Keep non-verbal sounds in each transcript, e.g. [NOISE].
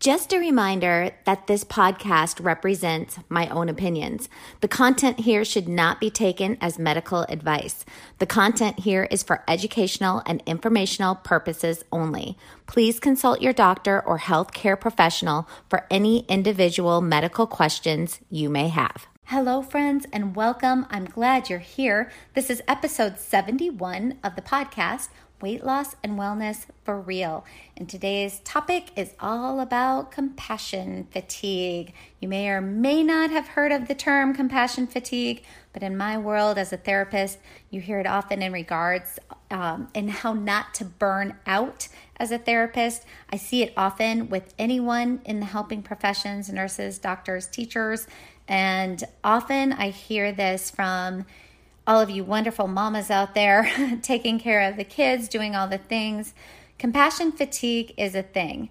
Just a reminder that this podcast represents my own opinions. The content here should not be taken as medical advice. The content here is for educational and informational purposes only. Please consult your doctor or healthcare professional for any individual medical questions you may have. Hello, friends, and welcome. I'm glad you're here. This is episode 71 of the podcast weight loss and wellness for real. And today's topic is all about compassion fatigue. You may or may not have heard of the term compassion fatigue, but in my world as a therapist, you hear it often in regards um, in how not to burn out as a therapist. I see it often with anyone in the helping professions nurses, doctors, teachers. And often I hear this from all of you wonderful mamas out there [LAUGHS] taking care of the kids, doing all the things. Compassion fatigue is a thing.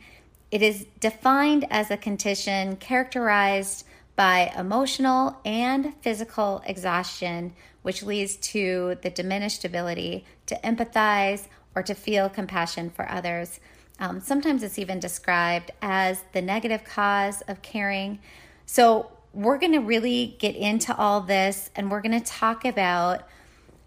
It is defined as a condition characterized by emotional and physical exhaustion, which leads to the diminished ability to empathize or to feel compassion for others. Um, sometimes it's even described as the negative cause of caring. So, we're going to really get into all this and we're going to talk about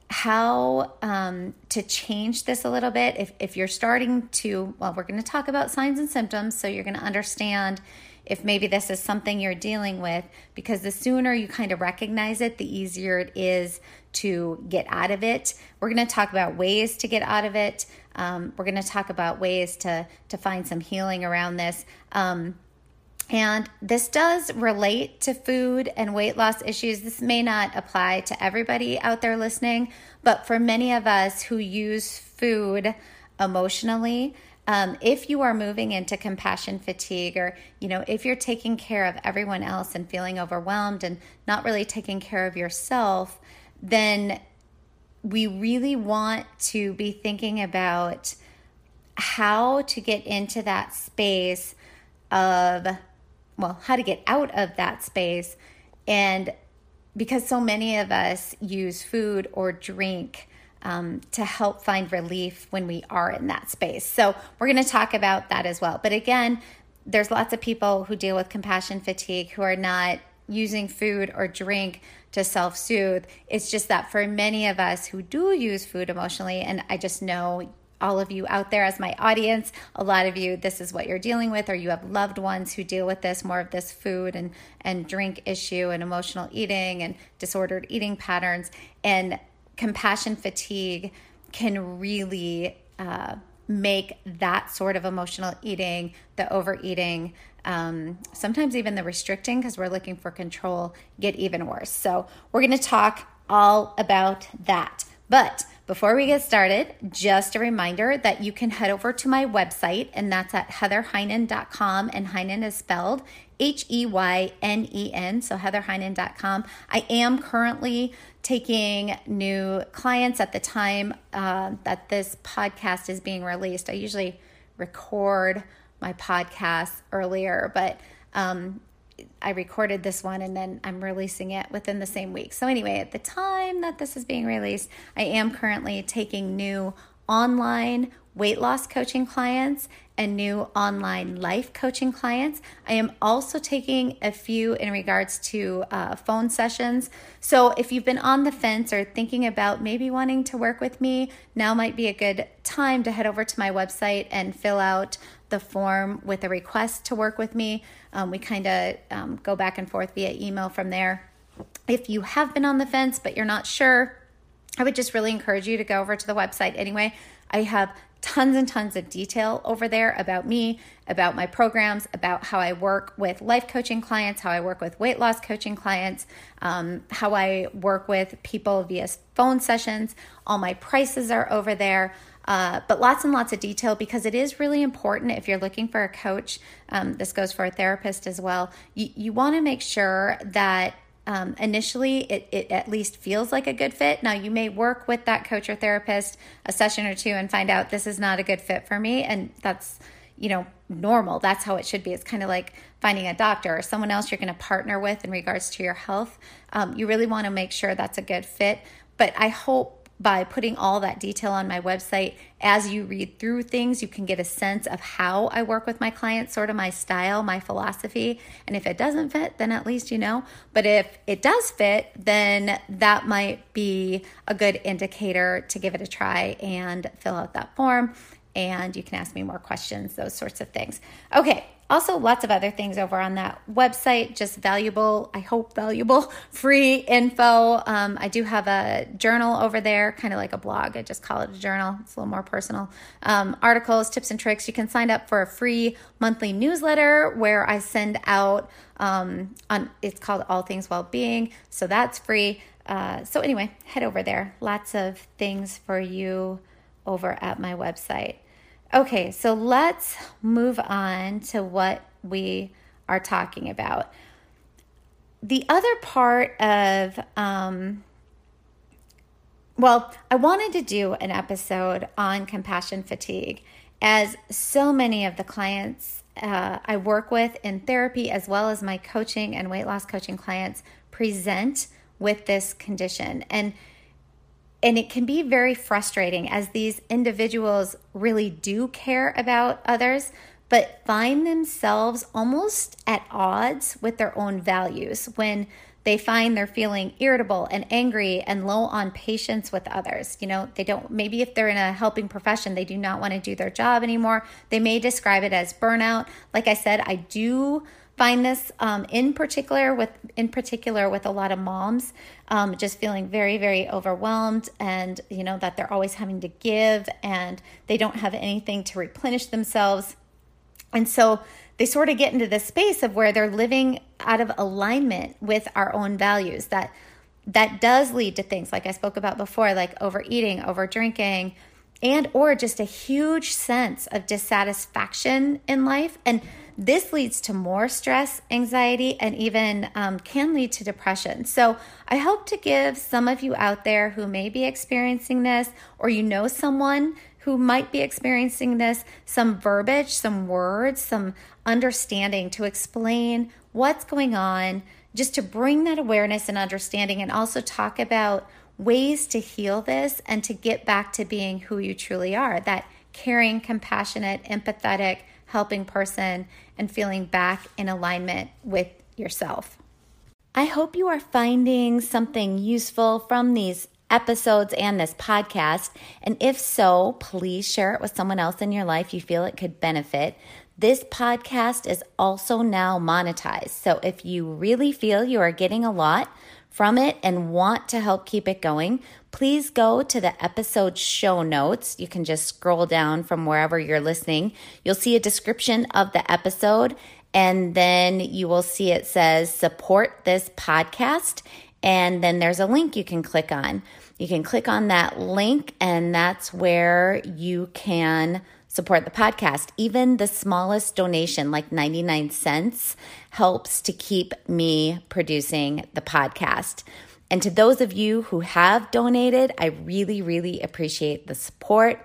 how um, to change this a little bit. If, if you're starting to, well, we're going to talk about signs and symptoms so you're going to understand if maybe this is something you're dealing with because the sooner you kind of recognize it, the easier it is to get out of it. We're going to talk about ways to get out of it. Um, we're going to talk about ways to to find some healing around this. Um, and this does relate to food and weight loss issues. This may not apply to everybody out there listening, but for many of us who use food emotionally, um, if you are moving into compassion fatigue or you know if you're taking care of everyone else and feeling overwhelmed and not really taking care of yourself then we really want to be thinking about how to get into that space of well, how to get out of that space. And because so many of us use food or drink um, to help find relief when we are in that space. So, we're going to talk about that as well. But again, there's lots of people who deal with compassion fatigue who are not using food or drink to self soothe. It's just that for many of us who do use food emotionally, and I just know all of you out there as my audience. A lot of you, this is what you're dealing with, or you have loved ones who deal with this more of this food and, and drink issue and emotional eating and disordered eating patterns. And compassion fatigue can really uh, make that sort of emotional eating, the overeating, um, sometimes even the restricting, because we're looking for control, get even worse. So, we're going to talk all about that. But before we get started, just a reminder that you can head over to my website, and that's at heatherheynen.com, and Heynen is spelled H E Y N E N, so heatherheynen.com. I am currently taking new clients at the time uh, that this podcast is being released. I usually record my podcast earlier, but um, I recorded this one and then I'm releasing it within the same week. So, anyway, at the time that this is being released, I am currently taking new online weight loss coaching clients and new online life coaching clients. I am also taking a few in regards to uh, phone sessions. So, if you've been on the fence or thinking about maybe wanting to work with me, now might be a good time to head over to my website and fill out the form with a request to work with me. Um, we kind of um, go back and forth via email from there. If you have been on the fence but you're not sure, I would just really encourage you to go over to the website anyway. I have tons and tons of detail over there about me, about my programs, about how I work with life coaching clients, how I work with weight loss coaching clients, um, how I work with people via phone sessions. All my prices are over there. Uh, but lots and lots of detail because it is really important if you're looking for a coach. Um, this goes for a therapist as well. You, you want to make sure that um, initially it, it at least feels like a good fit. Now, you may work with that coach or therapist a session or two and find out this is not a good fit for me. And that's, you know, normal. That's how it should be. It's kind of like finding a doctor or someone else you're going to partner with in regards to your health. Um, you really want to make sure that's a good fit. But I hope by putting all that detail on my website. As you read through things, you can get a sense of how I work with my clients, sort of my style, my philosophy. And if it doesn't fit, then at least you know. But if it does fit, then that might be a good indicator to give it a try and fill out that form. And you can ask me more questions, those sorts of things. Okay, also, lots of other things over on that website, just valuable, I hope valuable, [LAUGHS] free info. Um, I do have a journal over there, kind of like a blog. I just call it a journal, it's a little more personal. Um, articles, tips, and tricks. You can sign up for a free monthly newsletter where I send out um, on it's called All Things Wellbeing, so that's free. Uh, so, anyway, head over there. Lots of things for you over at my website. Okay, so let's move on to what we are talking about. The other part of, um, well, I wanted to do an episode on compassion fatigue, as so many of the clients uh, I work with in therapy, as well as my coaching and weight loss coaching clients, present with this condition. And and it can be very frustrating as these individuals really do care about others, but find themselves almost at odds with their own values when they find they're feeling irritable and angry and low on patience with others. You know, they don't, maybe if they're in a helping profession, they do not want to do their job anymore. They may describe it as burnout. Like I said, I do find this um, in particular with in particular with a lot of moms um, just feeling very very overwhelmed and you know that they're always having to give and they don't have anything to replenish themselves. And so they sort of get into this space of where they're living out of alignment with our own values that that does lead to things. Like i spoke about before like overeating over drinking and or just a huge sense of dissatisfaction in life. And this leads to more stress, anxiety, and even um, can lead to depression. So, I hope to give some of you out there who may be experiencing this, or you know someone who might be experiencing this, some verbiage, some words, some understanding to explain what's going on, just to bring that awareness and understanding, and also talk about ways to heal this and to get back to being who you truly are that caring, compassionate, empathetic, helping person and feeling back in alignment with yourself. I hope you are finding something useful from these episodes and this podcast. And if so, please share it with someone else in your life you feel it could benefit. This podcast is also now monetized. So if you really feel you are getting a lot from it and want to help keep it going, please go to the episode show notes. You can just scroll down from wherever you're listening. You'll see a description of the episode, and then you will see it says support this podcast. And then there's a link you can click on. You can click on that link, and that's where you can support the podcast. Even the smallest donation, like 99 cents, helps to keep me producing the podcast. And to those of you who have donated, I really, really appreciate the support.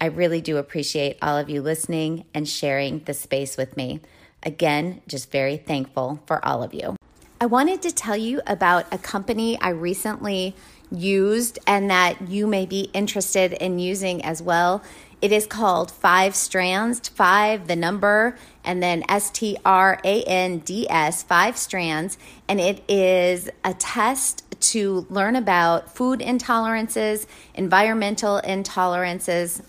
I really do appreciate all of you listening and sharing the space with me. Again, just very thankful for all of you. I wanted to tell you about a company I recently used and that you may be interested in using as well. It is called Five Strands, five, the number, and then S T R A N D S, five strands. And it is a test to learn about food intolerances, environmental intolerances,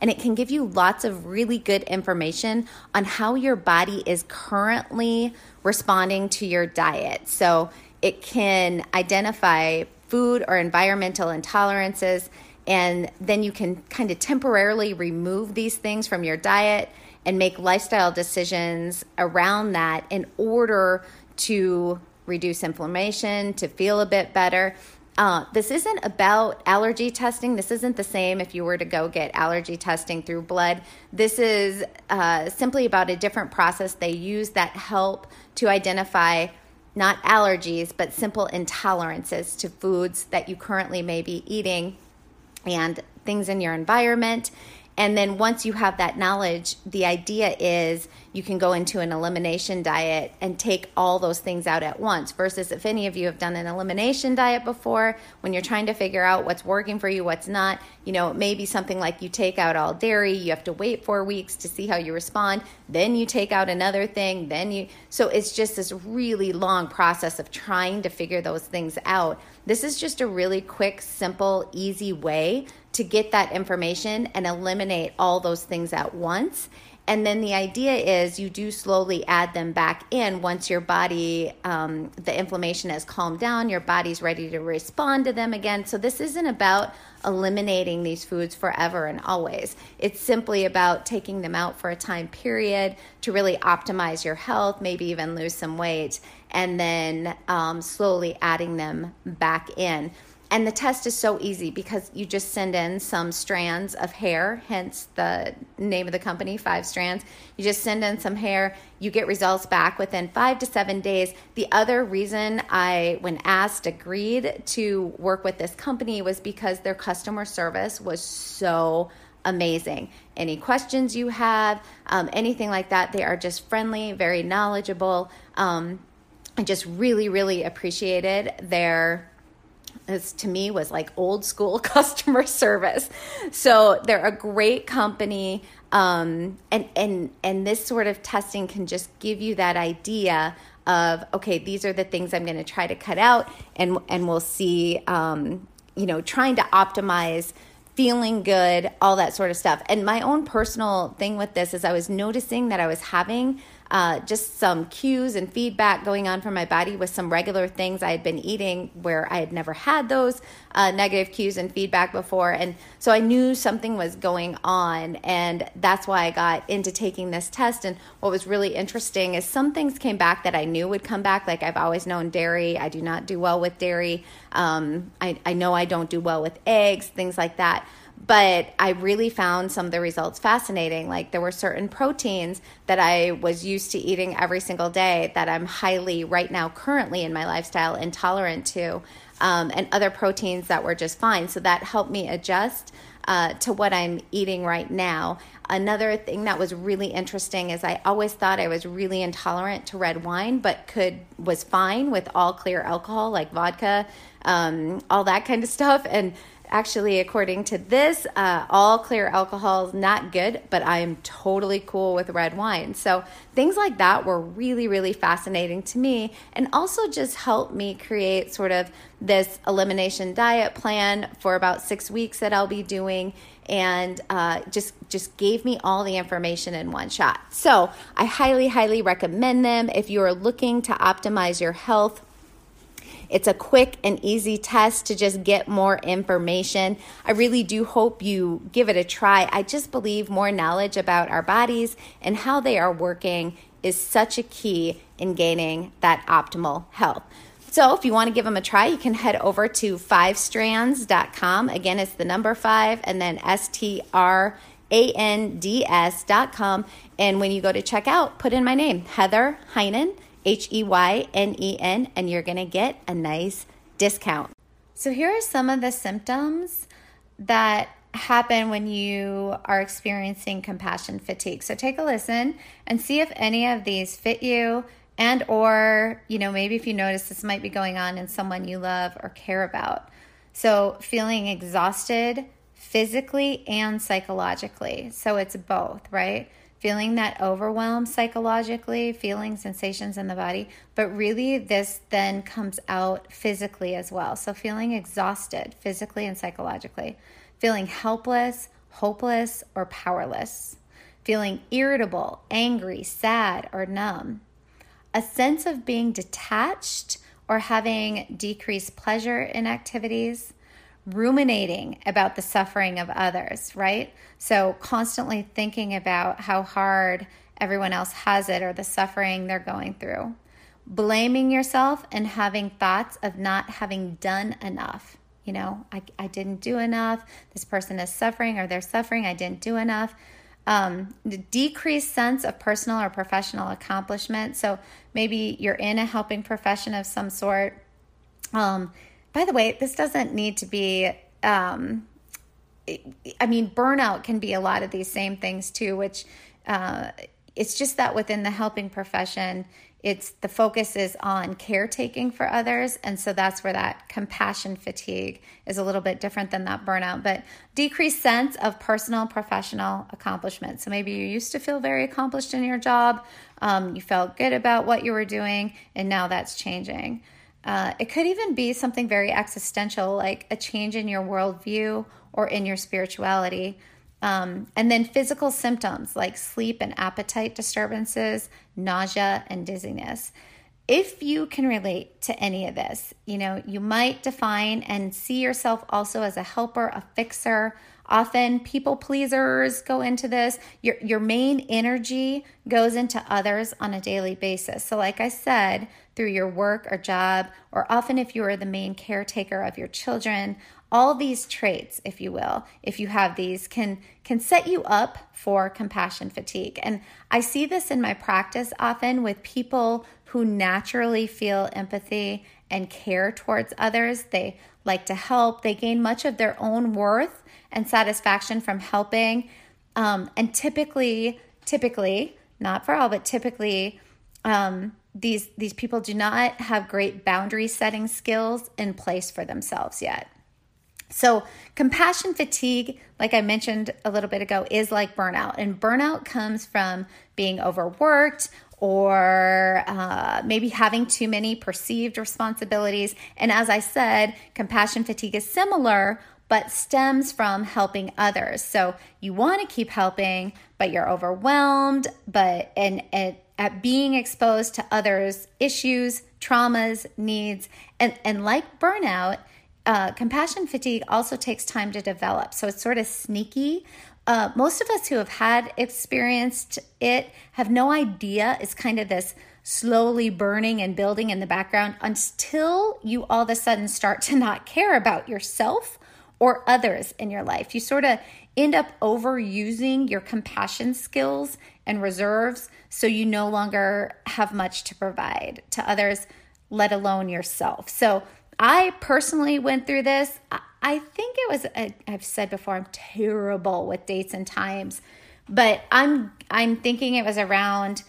and it can give you lots of really good information on how your body is currently responding to your diet. So it can identify food or environmental intolerances and then you can kind of temporarily remove these things from your diet and make lifestyle decisions around that in order to reduce inflammation, to feel a bit better. Uh, this isn't about allergy testing. This isn't the same if you were to go get allergy testing through blood. This is uh, simply about a different process they use that help to identify not allergies, but simple intolerances to foods that you currently may be eating and things in your environment and then once you have that knowledge, the idea is you can go into an elimination diet and take all those things out at once. Versus if any of you have done an elimination diet before, when you're trying to figure out what's working for you, what's not, you know, it may be something like you take out all dairy, you have to wait four weeks to see how you respond, then you take out another thing, then you. So it's just this really long process of trying to figure those things out. This is just a really quick, simple, easy way to get that information and eliminate all those things at once. And then the idea is you do slowly add them back in once your body, um, the inflammation has calmed down, your body's ready to respond to them again. So, this isn't about eliminating these foods forever and always. It's simply about taking them out for a time period to really optimize your health, maybe even lose some weight, and then um, slowly adding them back in. And the test is so easy because you just send in some strands of hair, hence the name of the company, Five Strands. You just send in some hair, you get results back within five to seven days. The other reason I, when asked, agreed to work with this company was because their customer service was so amazing. Any questions you have, um, anything like that, they are just friendly, very knowledgeable. Um, I just really, really appreciated their this to me was like old school [LAUGHS] customer service. So they're a great company. Um, and, and, and this sort of testing can just give you that idea of, okay, these are the things I'm going to try to cut out and, and we'll see, um, you know, trying to optimize feeling good, all that sort of stuff. And my own personal thing with this is I was noticing that I was having uh, just some cues and feedback going on from my body with some regular things I had been eating where I had never had those uh, negative cues and feedback before. And so I knew something was going on. And that's why I got into taking this test. And what was really interesting is some things came back that I knew would come back. Like I've always known dairy, I do not do well with dairy. Um, I, I know I don't do well with eggs, things like that but I really found some of the results fascinating. Like there were certain proteins that I was used to eating every single day that I'm highly, right now, currently in my lifestyle, intolerant to, um, and other proteins that were just fine. So that helped me adjust uh, to what I'm eating right now. Another thing that was really interesting is I always thought I was really intolerant to red wine, but could was fine with all clear alcohol like vodka, um, all that kind of stuff, and Actually, according to this, uh, all clear alcohol is not good, but I am totally cool with red wine. So things like that were really, really fascinating to me and also just helped me create sort of this elimination diet plan for about six weeks that I'll be doing and uh, just just gave me all the information in one shot. So I highly, highly recommend them if you are looking to optimize your health it's a quick and easy test to just get more information. I really do hope you give it a try. I just believe more knowledge about our bodies and how they are working is such a key in gaining that optimal health. So, if you want to give them a try, you can head over to fivestrands.com. Again, it's the number five and then S T R A N D S.com. And when you go to check out, put in my name, Heather Heynen. H E Y N E N, and you're going to get a nice discount. So, here are some of the symptoms that happen when you are experiencing compassion fatigue. So, take a listen and see if any of these fit you and or you know maybe if you notice this might be going on in someone you love or care about so feeling exhausted physically and psychologically so it's both right feeling that overwhelm psychologically, feeling sensations in the body, but really this then comes out physically as well. So feeling exhausted physically and psychologically, feeling helpless, hopeless, or powerless, feeling irritable, angry, sad, or numb, a sense of being detached or having decreased pleasure in activities, ruminating about the suffering of others, right? So, constantly thinking about how hard everyone else has it or the suffering they're going through. Blaming yourself and having thoughts of not having done enough. You know, I, I didn't do enough. This person is suffering or they're suffering. I didn't do enough. Um, decreased sense of personal or professional accomplishment. So maybe you're in a helping profession of some sort. Um, by the way, this doesn't need to be. Um, I mean, burnout can be a lot of these same things too, which uh, it's just that within the helping profession, it's the focus is on caretaking for others. And so that's where that compassion fatigue is a little bit different than that burnout, but decreased sense of personal professional accomplishment. So maybe you used to feel very accomplished in your job, um, you felt good about what you were doing, and now that's changing. Uh, it could even be something very existential, like a change in your worldview or in your spirituality. Um, and then physical symptoms like sleep and appetite disturbances, nausea, and dizziness. If you can relate to any of this, you know, you might define and see yourself also as a helper, a fixer. Often people pleasers go into this. Your, your main energy goes into others on a daily basis. So, like I said, through your work or job, or often if you are the main caretaker of your children, all these traits if you will if you have these can can set you up for compassion fatigue. And i see this in my practice often with people who naturally feel empathy and care towards others. They like to help. They gain much of their own worth and satisfaction from helping. Um, and typically typically not for all but typically um, these these people do not have great boundary setting skills in place for themselves yet so, compassion fatigue, like I mentioned a little bit ago, is like burnout. And burnout comes from being overworked or uh, maybe having too many perceived responsibilities. And as I said, compassion fatigue is similar, but stems from helping others. So, you want to keep helping, but you're overwhelmed, but and, and at being exposed to others' issues, traumas, needs, and, and like burnout, uh, compassion fatigue also takes time to develop. So it's sort of sneaky. Uh, most of us who have had experienced it have no idea it's kind of this slowly burning and building in the background until you all of a sudden start to not care about yourself or others in your life. You sort of end up overusing your compassion skills and reserves so you no longer have much to provide to others, let alone yourself. So I personally went through this. I think it was i have said before I'm terrible with dates and times, but I'm I'm thinking it was around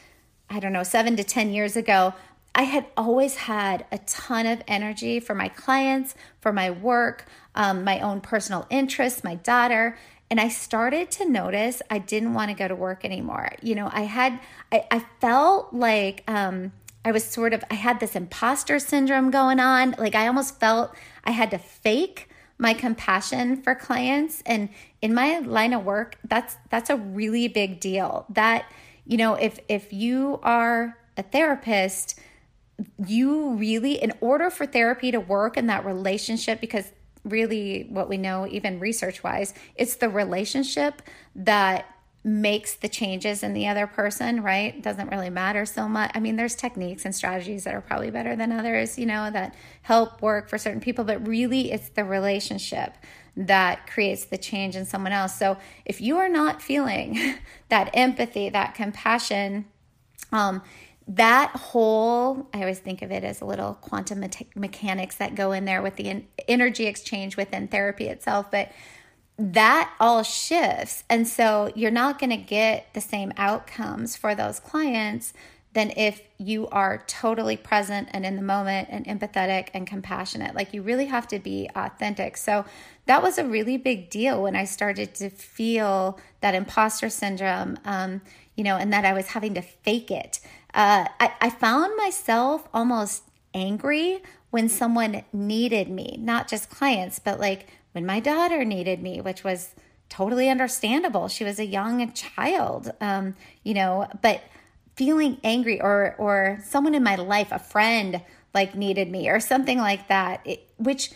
I don't know 7 to 10 years ago. I had always had a ton of energy for my clients, for my work, um, my own personal interests, my daughter. And I started to notice I didn't want to go to work anymore. You know, I had, I, I felt like, um, I was sort of, I had this imposter syndrome going on. Like I almost felt I had to fake my compassion for clients. And in my line of work, that's, that's a really big deal that, you know, if, if you are a therapist, you really, in order for therapy to work in that relationship, because really what we know, even research wise, it's the relationship that makes the changes in the other person, right? Doesn't really matter so much. I mean, there's techniques and strategies that are probably better than others, you know, that help work for certain people, but really it's the relationship that creates the change in someone else. So if you are not feeling [LAUGHS] that empathy, that compassion, um, that whole, I always think of it as a little quantum me- mechanics that go in there with the energy exchange within therapy itself, but that all shifts. And so you're not going to get the same outcomes for those clients than if you are totally present and in the moment and empathetic and compassionate. Like you really have to be authentic. So that was a really big deal when I started to feel that imposter syndrome, um, you know, and that I was having to fake it. Uh, I, I found myself almost angry when someone needed me, not just clients, but like when my daughter needed me, which was totally understandable. She was a young child, um, you know, but feeling angry or or someone in my life, a friend like needed me or something like that, it, which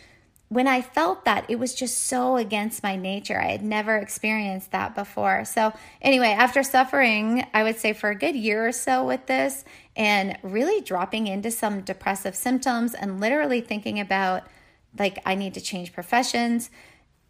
when I felt that, it was just so against my nature. I had never experienced that before. So, anyway, after suffering, I would say for a good year or so with this and really dropping into some depressive symptoms and literally thinking about like, I need to change professions.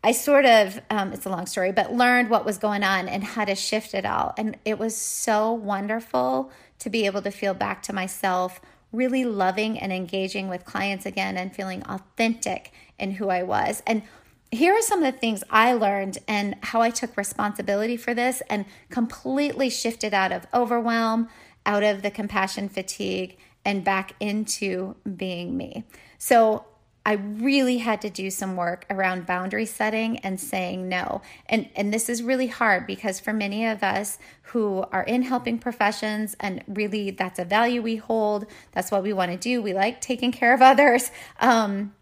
I sort of, um, it's a long story, but learned what was going on and how to shift it all. And it was so wonderful to be able to feel back to myself, really loving and engaging with clients again and feeling authentic in who I was. And here are some of the things I learned and how I took responsibility for this and completely shifted out of overwhelm, out of the compassion fatigue, and back into being me. So, I really had to do some work around boundary setting and saying no. And and this is really hard because for many of us who are in helping professions and really that's a value we hold, that's what we want to do. We like taking care of others. Um,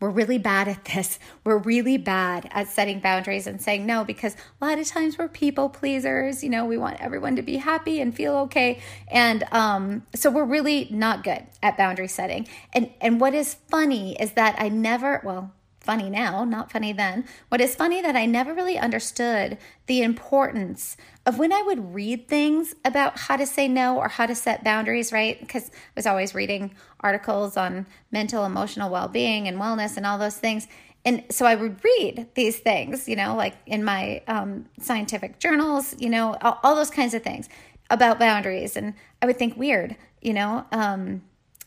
we're really bad at this. We're really bad at setting boundaries and saying no because a lot of times we're people pleasers. You know, we want everyone to be happy and feel okay. And um, so we're really not good at boundary setting. And and what is funny is that I never, well, funny now, not funny then. What is funny that I never really understood the importance of when I would read things about how to say no or how to set boundaries, right? Because I was always reading articles on mental, emotional well being and wellness and all those things. And so I would read these things, you know, like in my um, scientific journals, you know, all, all, those kinds of things about boundaries. And I would think, weird, you know, um,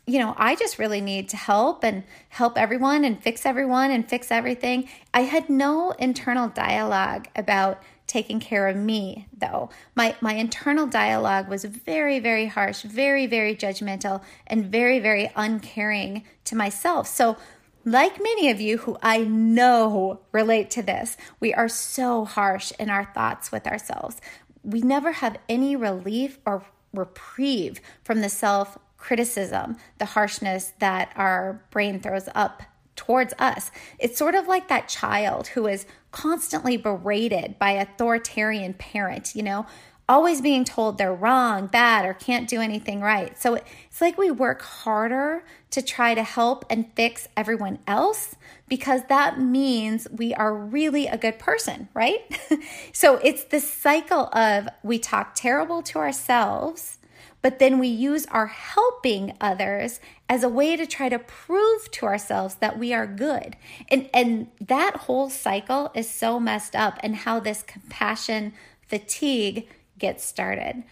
you know, I just really need to help and help everyone and fix everyone and fix everything. I had no internal dialogue about taking care of me though my my internal dialogue was very very harsh very very judgmental and very very uncaring to myself so like many of you who I know relate to this, we are so harsh in our thoughts with ourselves. We never have any relief or reprieve from the self criticism, the harshness that our brain throws up towards us. It's sort of like that child who is constantly berated by authoritarian parent, you know, always being told they're wrong, bad, or can't do anything right. So it's like we work harder to try to help and fix everyone else because that means we are really a good person, right? [LAUGHS] so it's the cycle of we talk terrible to ourselves but then we use our helping others as a way to try to prove to ourselves that we are good. And and that whole cycle is so messed up and how this compassion fatigue gets started.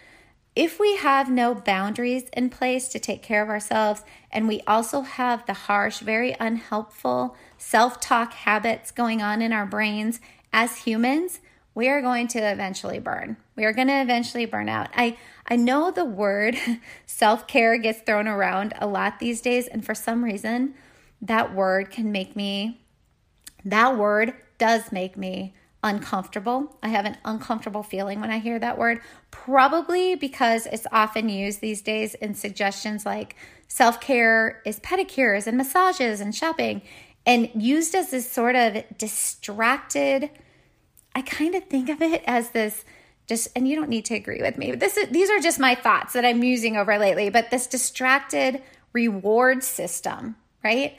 If we have no boundaries in place to take care of ourselves, and we also have the harsh, very unhelpful self talk habits going on in our brains as humans, we are going to eventually burn. We are going to eventually burn out. I I know the word [LAUGHS] self-care gets thrown around a lot these days and for some reason that word can make me that word does make me uncomfortable. I have an uncomfortable feeling when I hear that word, probably because it's often used these days in suggestions like self care is pedicures and massages and shopping, and used as this sort of distracted I kind of think of it as this just and you don't need to agree with me. This is, these are just my thoughts that I'm musing over lately, but this distracted reward system, right?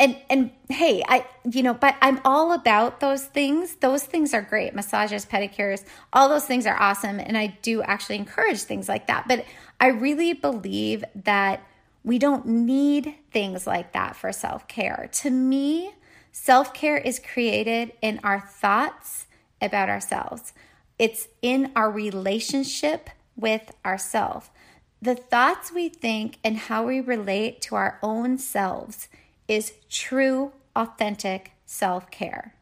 And and hey, I you know, but I'm all about those things. Those things are great. Massages, pedicures, all those things are awesome and I do actually encourage things like that. But I really believe that we don't need things like that for self-care. To me, self-care is created in our thoughts about ourselves. It's in our relationship with ourselves. The thoughts we think and how we relate to our own selves is true, authentic self care.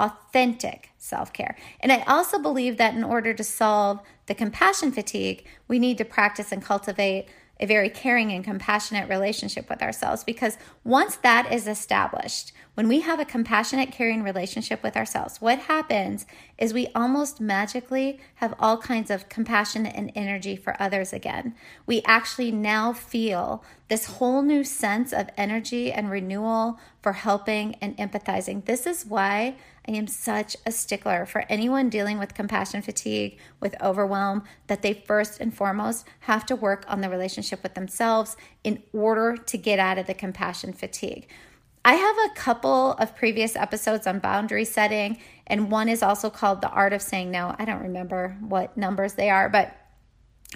Authentic self care. And I also believe that in order to solve the compassion fatigue, we need to practice and cultivate a very caring and compassionate relationship with ourselves because once that is established, when we have a compassionate, caring relationship with ourselves, what happens is we almost magically have all kinds of compassion and energy for others again. We actually now feel this whole new sense of energy and renewal for helping and empathizing. This is why I am such a stickler for anyone dealing with compassion fatigue, with overwhelm, that they first and foremost have to work on the relationship with themselves in order to get out of the compassion fatigue. I have a couple of previous episodes on boundary setting, and one is also called The Art of Saying No. I don't remember what numbers they are, but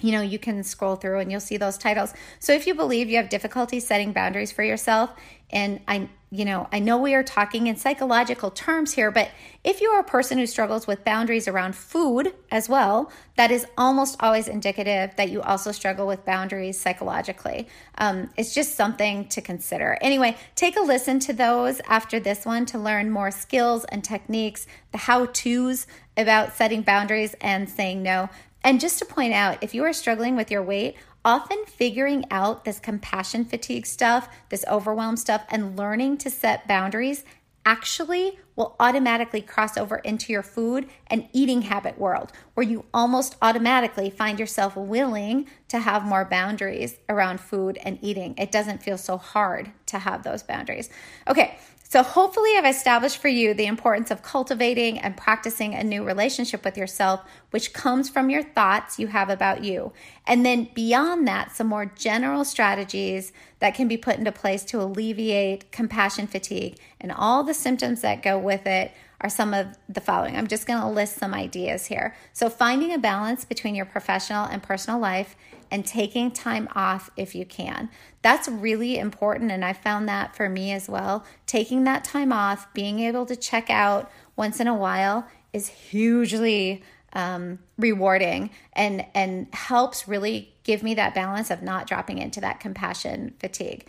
you know, you can scroll through and you'll see those titles. So if you believe you have difficulty setting boundaries for yourself, and I, you know, I know we are talking in psychological terms here, but if you are a person who struggles with boundaries around food as well, that is almost always indicative that you also struggle with boundaries psychologically. Um, it's just something to consider. Anyway, take a listen to those after this one to learn more skills and techniques, the how to's about setting boundaries and saying no. And just to point out, if you are struggling with your weight, often figuring out this compassion fatigue stuff, this overwhelm stuff, and learning to set boundaries actually will automatically cross over into your food and eating habit world, where you almost automatically find yourself willing to have more boundaries around food and eating. It doesn't feel so hard to have those boundaries. Okay, so, hopefully, I've established for you the importance of cultivating and practicing a new relationship with yourself, which comes from your thoughts you have about you. And then, beyond that, some more general strategies that can be put into place to alleviate compassion fatigue and all the symptoms that go with it are some of the following. I'm just going to list some ideas here. So, finding a balance between your professional and personal life and taking time off if you can. That's really important. And I found that for me as well. Taking that time off, being able to check out once in a while is hugely um, rewarding and and helps really give me that balance of not dropping into that compassion fatigue.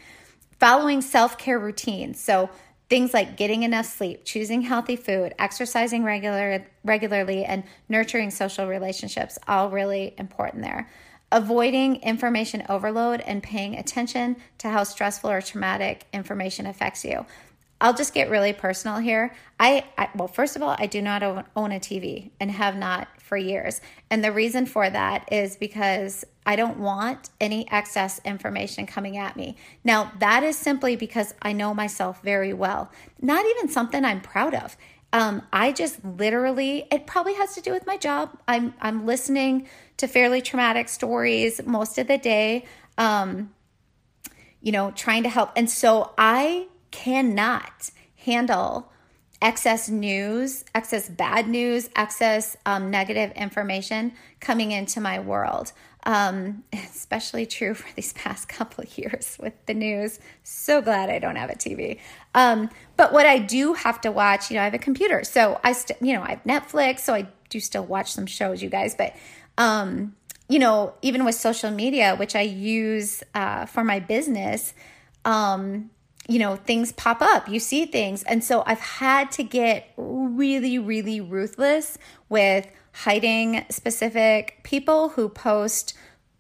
Following self care routines, so things like getting enough sleep, choosing healthy food, exercising regular regularly, and nurturing social relationships, all really important there avoiding information overload and paying attention to how stressful or traumatic information affects you. I'll just get really personal here. I, I, well, first of all, I do not own a TV and have not for years. And the reason for that is because I don't want any excess information coming at me. Now, that is simply because I know myself very well. Not even something I'm proud of. Um, I just literally, it probably has to do with my job. I'm I'm listening to fairly traumatic stories most of the day. Um, you know, trying to help, and so I cannot handle excess news, excess bad news, excess um, negative information coming into my world. Um, especially true for these past [LAUGHS] couple years with the news. So glad I don't have a TV. Um, but what I do have to watch, you know, I have a computer, so I, st- you know, I have Netflix, so I do still watch some shows, you guys. But, um, you know, even with social media, which I use uh, for my business, um, you know, things pop up, you see things. And so I've had to get really, really ruthless with hiding specific people who post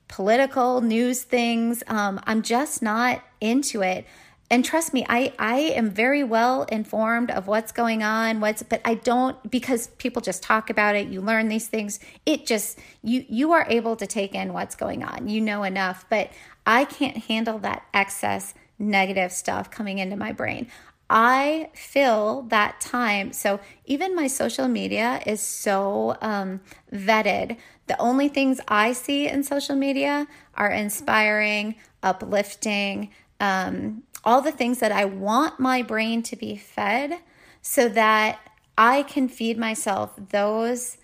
political news things. Um, I'm just not into it. And trust me, I, I am very well informed of what's going on, what's but I don't because people just talk about it, you learn these things. It just you you are able to take in what's going on. You know enough, but I can't handle that excess negative stuff coming into my brain. I fill that time. So even my social media is so um, vetted. The only things I see in social media are inspiring, uplifting, um, all the things that I want my brain to be fed so that I can feed myself those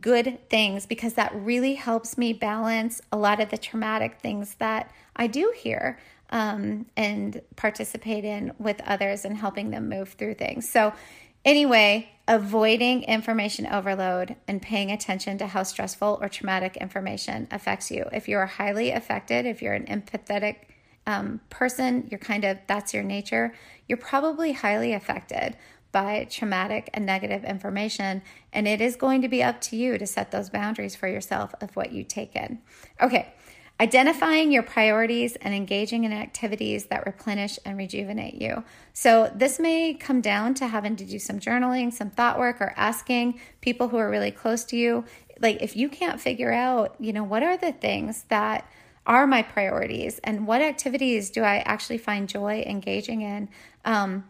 good things because that really helps me balance a lot of the traumatic things that I do here um, and participate in with others and helping them move through things. So, anyway, avoiding information overload and paying attention to how stressful or traumatic information affects you. If you're highly affected, if you're an empathetic um, person, you're kind of that's your nature, you're probably highly affected by traumatic and negative information. And it is going to be up to you to set those boundaries for yourself of what you take in. Okay, identifying your priorities and engaging in activities that replenish and rejuvenate you. So, this may come down to having to do some journaling, some thought work, or asking people who are really close to you. Like, if you can't figure out, you know, what are the things that are my priorities and what activities do I actually find joy engaging in, um,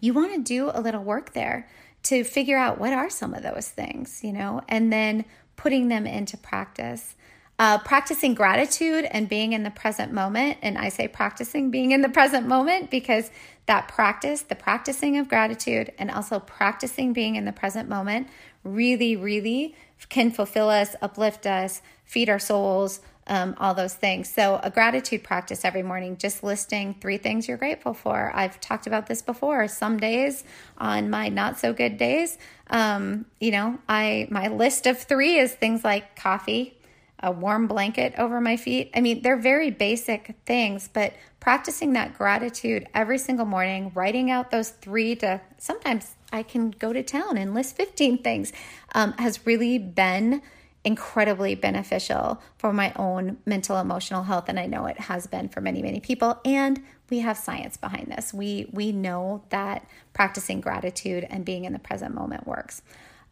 you want to do a little work there to figure out what are some of those things, you know, and then putting them into practice. Uh, practicing gratitude and being in the present moment. And I say practicing being in the present moment because that practice, the practicing of gratitude, and also practicing being in the present moment really, really can fulfill us, uplift us, feed our souls, um, all those things. So, a gratitude practice every morning, just listing three things you're grateful for. I've talked about this before. Some days on my not so good days, um, you know, I my list of three is things like coffee, a warm blanket over my feet. I mean, they're very basic things, but practicing that gratitude every single morning, writing out those three to sometimes I can go to town and list 15 things, um, has really been incredibly beneficial for my own mental emotional health and I know it has been for many many people and we have science behind this. We we know that practicing gratitude and being in the present moment works.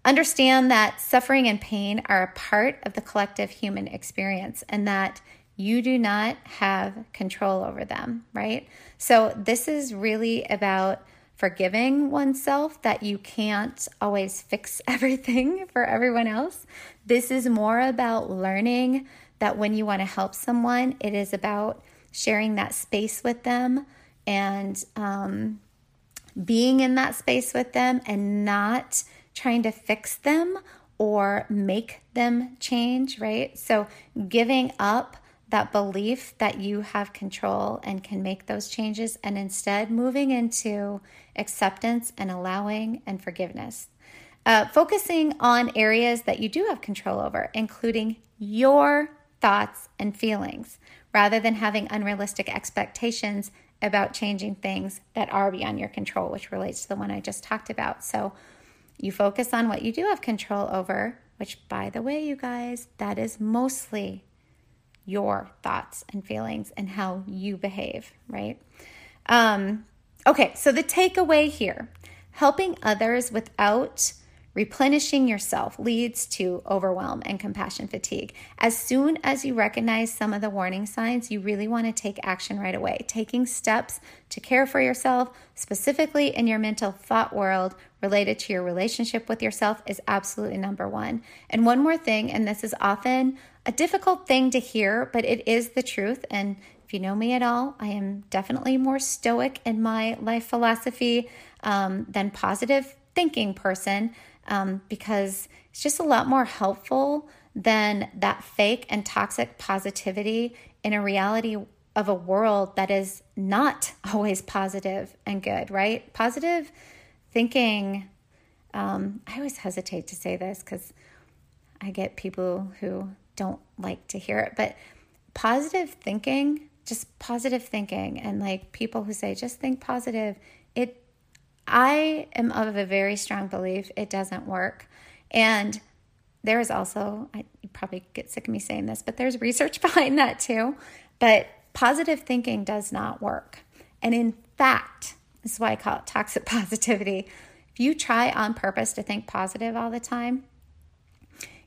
Understand that suffering and pain are a part of the collective human experience and that you do not have control over them, right? So this is really about forgiving oneself that you can't always fix [LAUGHS] everything for everyone else. This is more about learning that when you want to help someone, it is about sharing that space with them and um, being in that space with them and not trying to fix them or make them change, right? So giving up that belief that you have control and can make those changes, and instead moving into acceptance and allowing and forgiveness. Uh, focusing on areas that you do have control over, including your thoughts and feelings, rather than having unrealistic expectations about changing things that are beyond your control, which relates to the one I just talked about. So you focus on what you do have control over, which, by the way, you guys, that is mostly your thoughts and feelings and how you behave, right? Um, okay, so the takeaway here helping others without replenishing yourself leads to overwhelm and compassion fatigue. As soon as you recognize some of the warning signs, you really want to take action right away. Taking steps to care for yourself, specifically in your mental thought world related to your relationship with yourself, is absolutely number one. And one more thing, and this is often a difficult thing to hear, but it is the truth. And if you know me at all, I am definitely more stoic in my life philosophy um, than positive thinking person um, because it's just a lot more helpful than that fake and toxic positivity in a reality of a world that is not [LAUGHS] always positive and good, right? Positive thinking. Um, I always hesitate to say this because I get people who don't like to hear it, but positive thinking, just positive thinking, and like people who say, just think positive, it, I am of a very strong belief it doesn't work. And there is also, I you probably get sick of me saying this, but there's research [LAUGHS] behind that too. But positive thinking does not work. And in fact, this is why I call it toxic [LAUGHS] positivity. If you try on purpose to think positive all the time,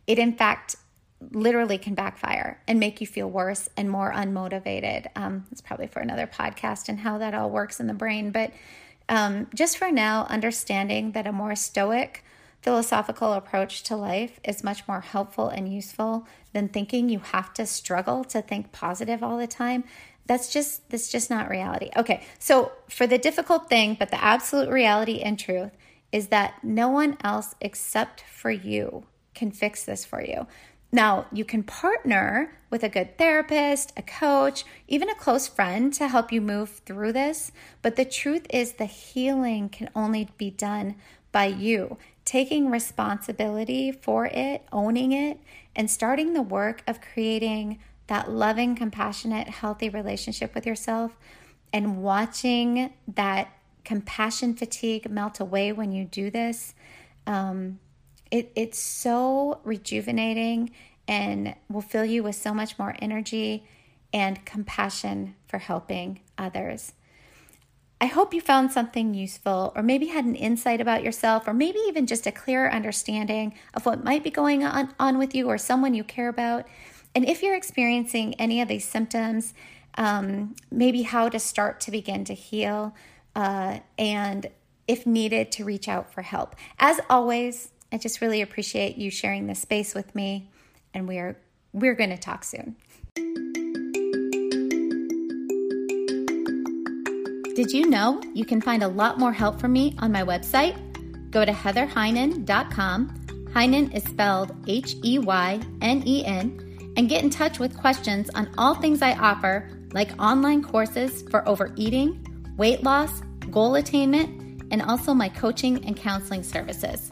it in fact literally can backfire and make you feel worse and more unmotivated. Um, it's probably for another podcast and how that all works in the brain. But um, just for now, understanding that a more stoic, philosophical approach to life is much more helpful and useful than thinking you have to struggle to think positive all the time. That's just that's just not reality. Okay, so for the difficult thing, but the absolute reality and truth is that no one else except for you can fix this for you. Now, you can partner with a good therapist, a coach, even a close friend to help you move through this. But the truth is, the healing can only be done by you taking responsibility for it, owning it, and starting the work of creating that loving, compassionate, healthy relationship with yourself and watching that compassion fatigue melt away when you do this. Um, it, it's so rejuvenating and will fill you with so much more energy and compassion for helping others. I hope you found something useful, or maybe had an insight about yourself, or maybe even just a clearer understanding of what might be going on, on with you or someone you care about. And if you're experiencing any of these symptoms, um, maybe how to start to begin to heal, uh, and if needed, to reach out for help. As always, I just really appreciate you sharing this space with me, and we are We're going to talk soon. Did you know you can find a lot more help from me on my website? Go to heatherheynen.com. Heynen is spelled H E Y N E N, and get in touch with questions on all things I offer, like online courses for overeating, weight loss, goal attainment, and also my coaching and counseling services.